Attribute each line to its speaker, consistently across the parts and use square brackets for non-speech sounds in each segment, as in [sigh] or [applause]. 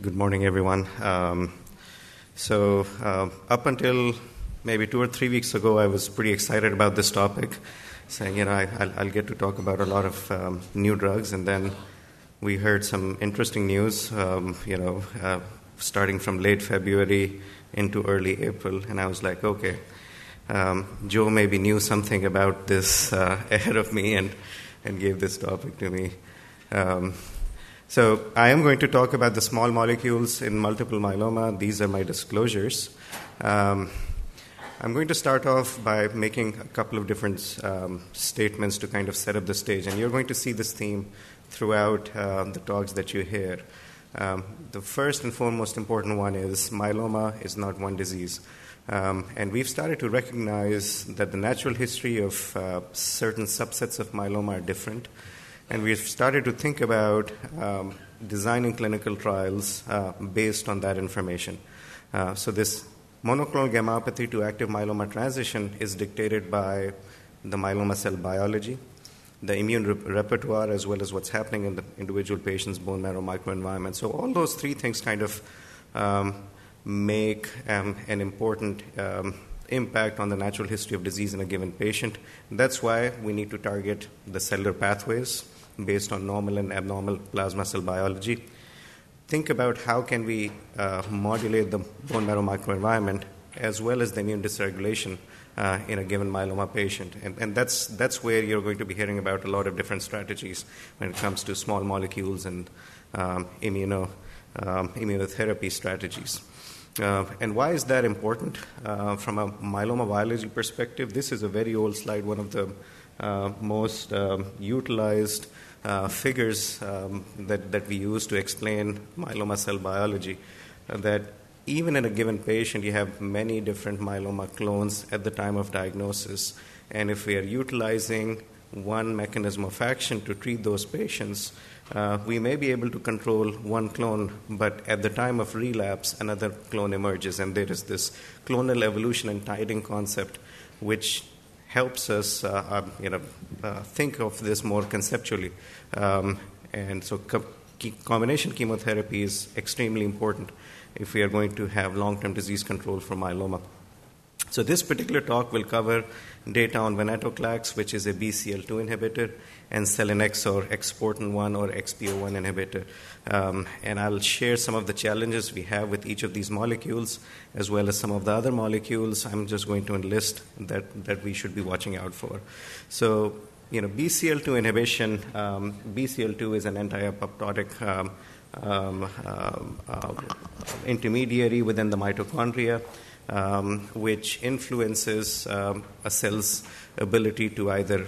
Speaker 1: Good morning, everyone. Um, so, uh, up until maybe two or three weeks ago, I was pretty excited about this topic, saying, you know, I, will get to talk about a lot of um, new drugs. And then we heard some interesting news, um, you know, uh, starting from late February into early April. And I was like, okay, um, Joe maybe knew something about this uh, [laughs] ahead of me and, and gave this topic to me. So, I am going to talk about the small molecules in multiple myeloma. These are my disclosures. Um, I'm going to start off by making a couple of different um, statements to kind of set up the stage, and you're going to see this theme throughout uh, the talks that you hear. Um, the first and foremost important one is myeloma is not one disease. Um, and we've started to recognize that the natural history of uh, certain subsets of myeloma are different. And we've started to think about um, designing clinical trials uh, based on that information. Uh, so, this monoclonal gammopathy to active myeloma transition is dictated by the myeloma cell biology, the immune re- repertoire, as well as what's happening in the individual patient's bone marrow microenvironment. So, all those three things kind of um, make um, an important um, impact on the natural history of disease in a given patient. That's why we need to target the cellular pathways based on normal and abnormal plasma cell biology. Think about how can we uh, modulate the bone marrow microenvironment as well as the immune dysregulation uh, in a given myeloma patient. And, and, that's, that's where you're going to be hearing about a lot of different strategies when it comes to small molecules and um, immuno, um, immunotherapy strategies. Uh, and why is that important? Uh, from a myeloma biology perspective, this is a very old slide, one of the most um, utilized uh, figures um, that, that we use to explain myeloma cell biology. Uh, that even in a given patient, you have many different myeloma clones at the time of diagnosis. And if we are utilizing one mechanism of action to treat those patients, uh, we may be able to control one clone, but at the time of relapse, another clone emerges. And there is this clonal evolution and tiding concept, which helps us, uh, uh, you know, uh, think of this more conceptually. Um, and so, co- combination chemotherapy is extremely important if we are going to have long-term disease control for myeloma. So this particular talk will cover data on venetoclax, which is a BCL2 inhibitor, and Selinexor exportin-1 or XPO1 inhibitor. Um, and I'll share some of the challenges we have with each of these molecules, as well as some of the other molecules I'm just going to enlist that, that we should be watching out for. So, you know, BCL2 inhibition, um, BCL2 is an anti-apoptotic um, um, uh, intermediary within the mitochondria um, which influences um, a cell's ability to either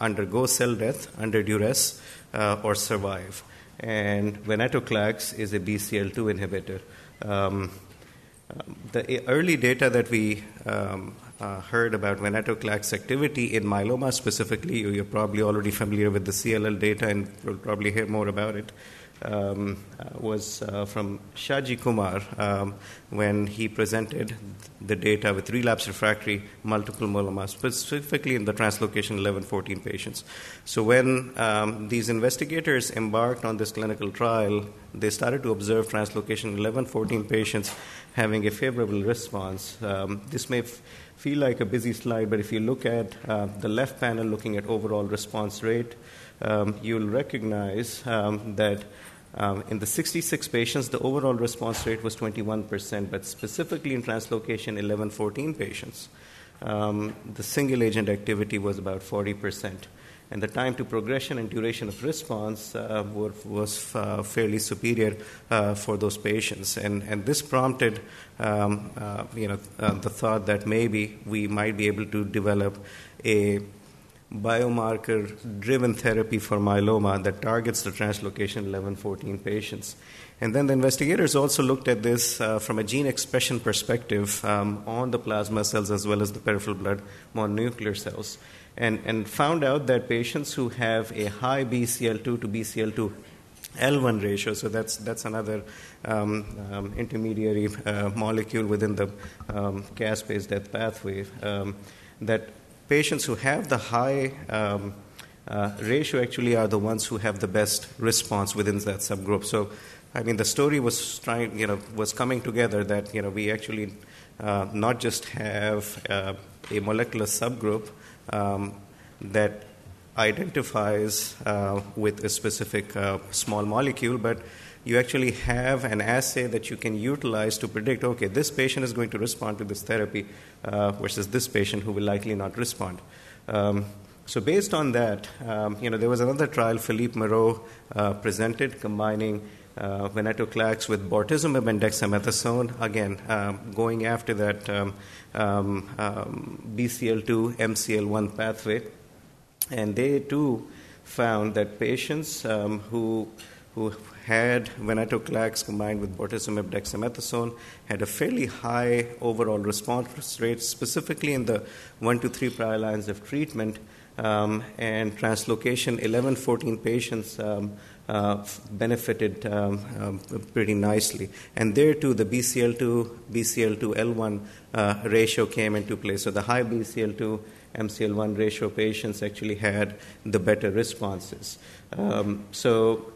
Speaker 1: undergo cell death under duress uh, or survive. And venetoclax is a BCL2 inhibitor. Um, the early data that we um, uh, heard about venetoclax activity in myeloma specifically, you're probably already familiar with the CLL data and will probably hear more about it um, uh, was uh, from Shaji Kumar um, when he presented the data with relapse refractory multiple myeloma, specifically in the translocation 1114 patients. So, when um, these investigators embarked on this clinical trial, they started to observe translocation 1114 patients having a favorable response. Um, this may f- feel like a busy slide, but if you look at uh, the left panel looking at overall response rate, um, you'll recognize um, that um, in the 66 patients, the overall response rate was 21%, but specifically in translocation 11 14 patients, um, the single agent activity was about 40%. And the time to progression and duration of response uh, were, was uh, fairly superior uh, for those patients. And, and this prompted um, uh, you know, uh, the thought that maybe we might be able to develop a biomarker driven therapy for myeloma that targets the translocation 1114 patients. And then the investigators also looked at this uh, from a gene expression perspective um, on the plasma cells as well as the peripheral blood mononuclear cells, and, and found out that patients who have a high BCL2 to BCL2 L1 ratio, so that's, that's another um, um, intermediary uh, molecule within the um, caspase death pathway, um, that patients who have the high um, uh, ratio actually are the ones who have the best response within that subgroup. So I mean, the story was trying, you know, was coming together that you know we actually uh, not just have uh, a molecular subgroup um, that identifies uh, with a specific uh, small molecule, but you actually have an assay that you can utilize to predict okay, this patient is going to respond to this therapy uh, versus this patient who will likely not respond. Um, so, based on that, um, you know, there was another trial Philippe Moreau uh, presented combining uh, venetoclax with bortezomib and dexamethasone, again, um, going after that um, um, um BCL2 MCL1 pathway. And they too found that patients um, who, who had venetoclax combined with bortezomib dexamethasone had a fairly high overall response rate, specifically in the one to three prior lines of treatment. Um, and translocation 11 14 patients um, uh, benefited um, um, pretty nicely. And there too, the BCL2 BCL2 L1 uh, ratio came into play. So the high BCL2 MCL1 ratio patients actually had the better responses. Um, so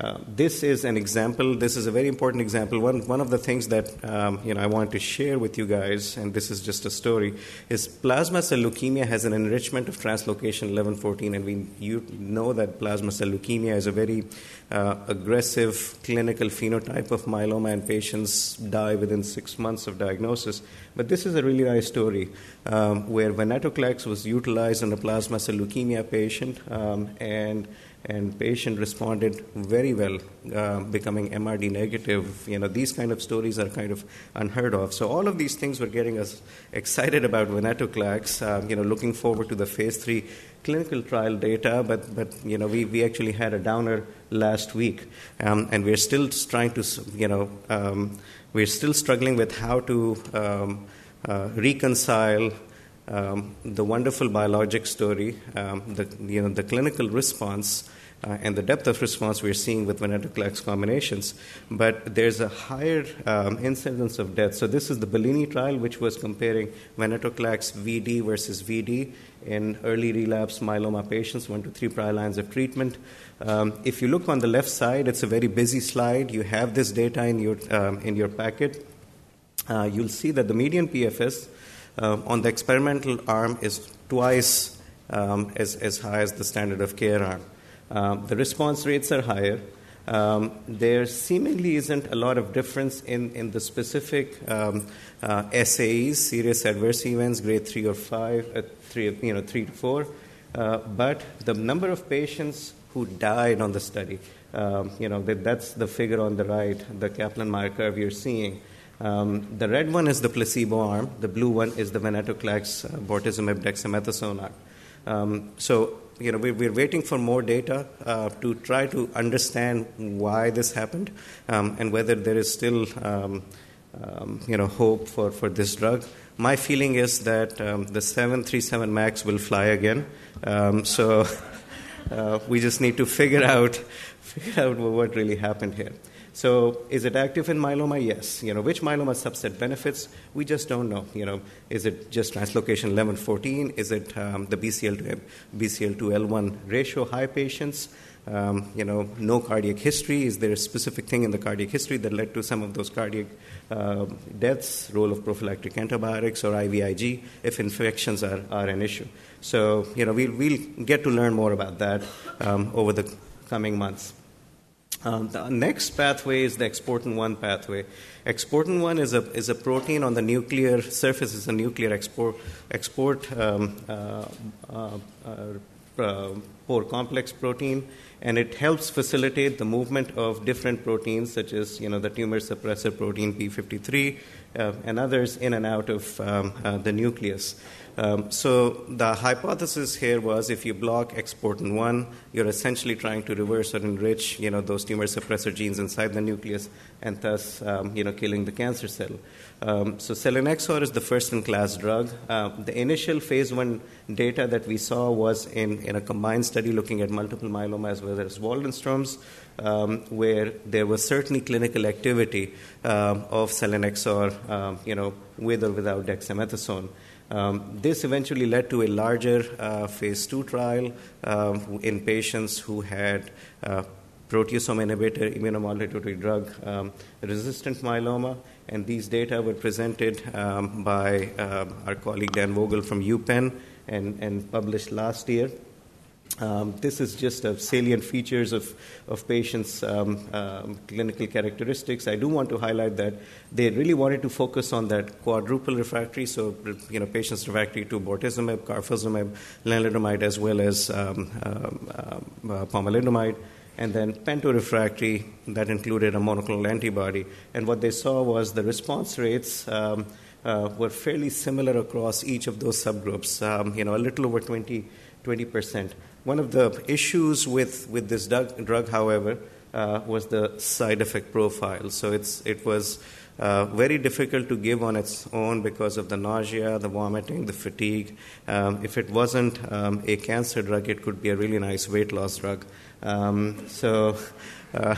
Speaker 1: uh, this is an example. This is a very important example. One, one of the things that um, you know I want to share with you guys, and this is just a story, is plasma cell leukemia has an enrichment of translocation 1114, and we you know that plasma cell leukemia is a very uh, aggressive clinical phenotype of myeloma, and patients die within six months of diagnosis. But this is a really nice story um, where venetoclax was utilized in a plasma cell leukemia patient, um, and and patient responded very well, uh, becoming MRD negative. You know, these kind of stories are kind of unheard of. So all of these things were getting us excited about venetoclax. Uh, you know, looking forward to the phase three clinical trial data. But but you know, we we actually had a downer last week, um, and we're still trying to you know um, we're still struggling with how to um, uh, reconcile um, the wonderful biologic story, um, the, you know, the clinical response, uh, and the depth of response we're seeing with venetoclax combinations. But there's a higher um, incidence of death. So this is the Bellini trial, which was comparing venetoclax VD versus VD in early relapse myeloma patients, one to three prior lines of treatment. Um, if you look on the left side, it's a very busy slide. You have this data in your, um, in your packet. Uh, you'll see that the median PFS uh, on the experimental arm is twice um, as, as high as the standard of care arm. Um, the response rates are higher. Um, there seemingly isn't a lot of difference in, in the specific um, uh, SAEs, serious adverse events, grade three or five, uh, three, you know, three to four. Uh, but the number of patients who died on the study, um, you know, that, that's the figure on the right, the Kaplan-Meier curve you're seeing. Um, the red one is the placebo arm. The blue one is the venetoclax uh, bortezomib dexamethasone arm. Um, so, you know, we, we're waiting for more data uh, to try to understand why this happened um, and whether there is still, um, um, you know, hope for, for this drug. My feeling is that um, the 737 MAX will fly again. So [laughs] uh, we just need to figure out, [laughs] figure out what really happened here. So, is it active in myeloma? Yes. You know, which myeloma subset benefits? We just don't know. You know, is it just translocation 1114? Is it um, the BCL2 BCL2L1 ratio high patients? Um, you know, no cardiac history. Is there a specific thing in the cardiac history that led to some of those cardiac uh, deaths? Role of prophylactic antibiotics or IVIG if infections are, are an issue. So, you know, we'll, we'll get to learn more about that um, over the coming months. Um, the next pathway is the exportin 1 pathway. Exportin 1 is a, is a protein on the nuclear surface, it's a nuclear export, export um, uh, uh, uh, pore complex protein, and it helps facilitate the movement of different proteins, such as you know, the tumor suppressor protein P53 uh, and others, in and out of um, uh, the nucleus. Um, so the hypothesis here was if you block exportin 1, you're essentially trying to reverse or enrich, you know, those tumor suppressor genes inside the nucleus and thus, um, you know, killing the cancer cell. Um, so selinexor is the first-in-class drug. Uh, the initial phase one data that we saw was in, in a combined study looking at multiple myeloma as well as Waldenstrom's, um, where there was certainly clinical activity um, of selinexor, you know, with or without dexamethasone. Um, this eventually led to a larger uh, phase two trial um, in patients who had uh, proteasome inhibitor immunomodulatory drug um, resistant myeloma. And these data were presented um, by uh, our colleague Dan Vogl from UPenn and, and published last year. Um, this is just a salient features of, of patients' um, um, clinical characteristics. I do want to highlight that they really wanted to focus on that quadruple refractory, so you know patients refractory to bortezomib, carfilzomib, lenalidomide, as well as um, um, uh, pomalidomide, and then pentarefractory that included a monoclonal antibody. And what they saw was the response rates. Um, uh, were fairly similar across each of those subgroups, you know, a little over 20, 20%. One of the issues with, with this drug, drug however, uh, was the side effect profile. So it's, it was uh, very difficult to give on its own because of the nausea, the vomiting, the fatigue. Um, if it wasn't um, a cancer drug, it could be a really nice weight loss drug. Um, so, uh,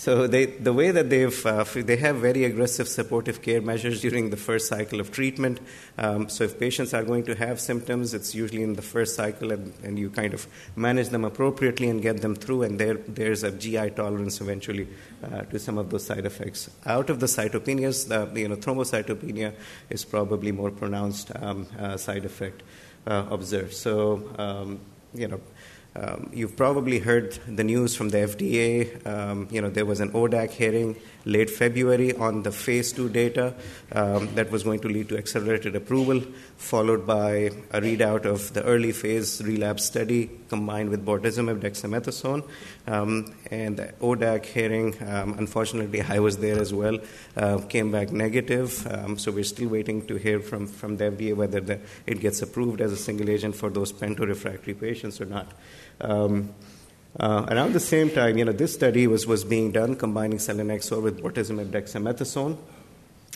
Speaker 1: so they, the way that they've, uh, they have very aggressive supportive care measures during the first cycle of treatment. Um, so if patients are going to have symptoms, it's usually in the first cycle, and, and you kind of manage them appropriately and get them through. And there, there's a GI tolerance eventually uh, to some of those side effects. Out of the cytopenias, the, you know, thrombocytopenia is probably more pronounced um, uh, side effect uh, observed. So um, you know um, you've probably heard the news from the FDA. Um, you know, there was an ODAC hearing late February on the phase two data um, that was going to lead to accelerated approval, followed by a readout of the early phase relapse study combined with bortezomib dexamethasone. Um, and the ODAC hearing, um, unfortunately, [laughs] I was there as well, uh, came back negative. Um, so we're still waiting to hear from, from the FDA whether the, it gets approved as a single agent for those pentarefractory patients or not. Um, uh, around the same time, you know, this study was, was being done combining selinexor with bortezomib dexamethasone.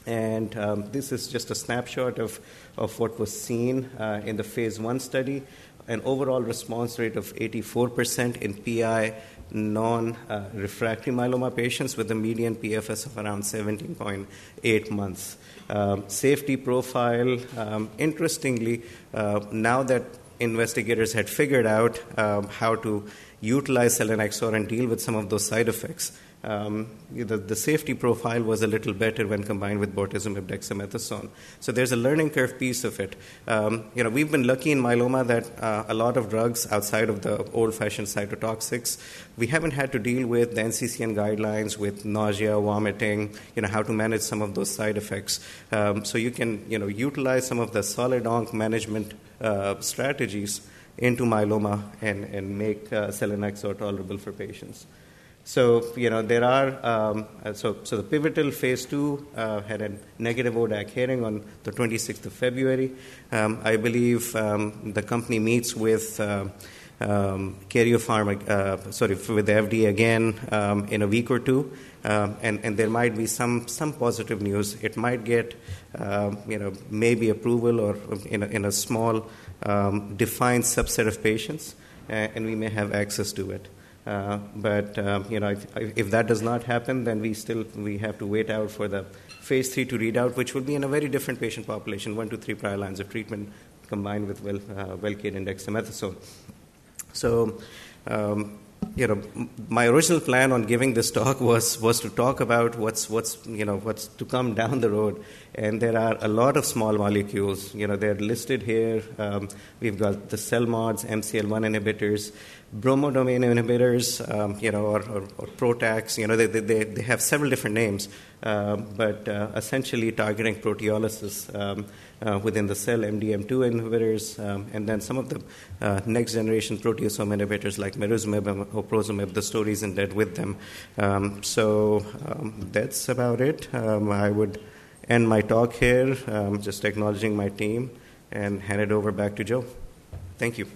Speaker 1: And um, this is just a snapshot of, of what was seen uh, in the phase one study an overall response rate of 84% in PI non uh, refractory myeloma patients with a median PFS of around 17.8 months. Um, safety profile, um, interestingly, uh, now that investigators had figured out um, how to utilize selinexor and deal with some of those side effects. Um, the, the, safety profile was a little better when combined with bortezomib dexamethasone. So there's a learning curve piece of it. Um, you know, we've been lucky in myeloma that uh, a lot of drugs outside of the old-fashioned cytotoxics, we haven't had to deal with the NCCN guidelines with nausea, vomiting, you know, how to manage some of those side effects. Um, so you can, you know, utilize some of the solid onc management uh, strategies into myeloma and, and make uh, selinexor tolerable for patients. So, you know, there are, um, uh, so, so the pivotal phase two uh, had a negative ODAC hearing on the 26th of February. Um, I believe um, the company meets with uh, um, Karyopharm, uh, sorry, with the FDA again um, in a week or two, um, and, and there might be some, some positive news. It might get, um, you know, maybe approval or in a, in a small um, defined subset of patients, uh, and we may have access to it. Uh, but um, you know, if, if, that does not happen, then we still we have to wait out for the phase three to read out, which will be in a very different patient population, one to three prior lines of treatment combined with well, uh, Velcade and dexamethasone. So, um, you know, my original plan on giving this talk [laughs] was was to talk about what's what's you know what's to come [laughs] down the road, and there are a lot of small molecules. You know, they're listed here. Um, we've got the CELMoDs, MCL1 inhibitors, bromodomain inhibitors, um, you know, or, or, or, PROTACs. You know, they, they, they have several different names, uh, but uh, essentially targeting proteolysis um, uh, within the cell, MDM2 inhibitors, um, and then some of the uh, next generation proteasome inhibitors like marizomib or oprozomib. The story isn't dead with them. Um, so um, that's about it. Um, I would end my talk here, just acknowledging my team, and hand it over back to Joe. Thank you.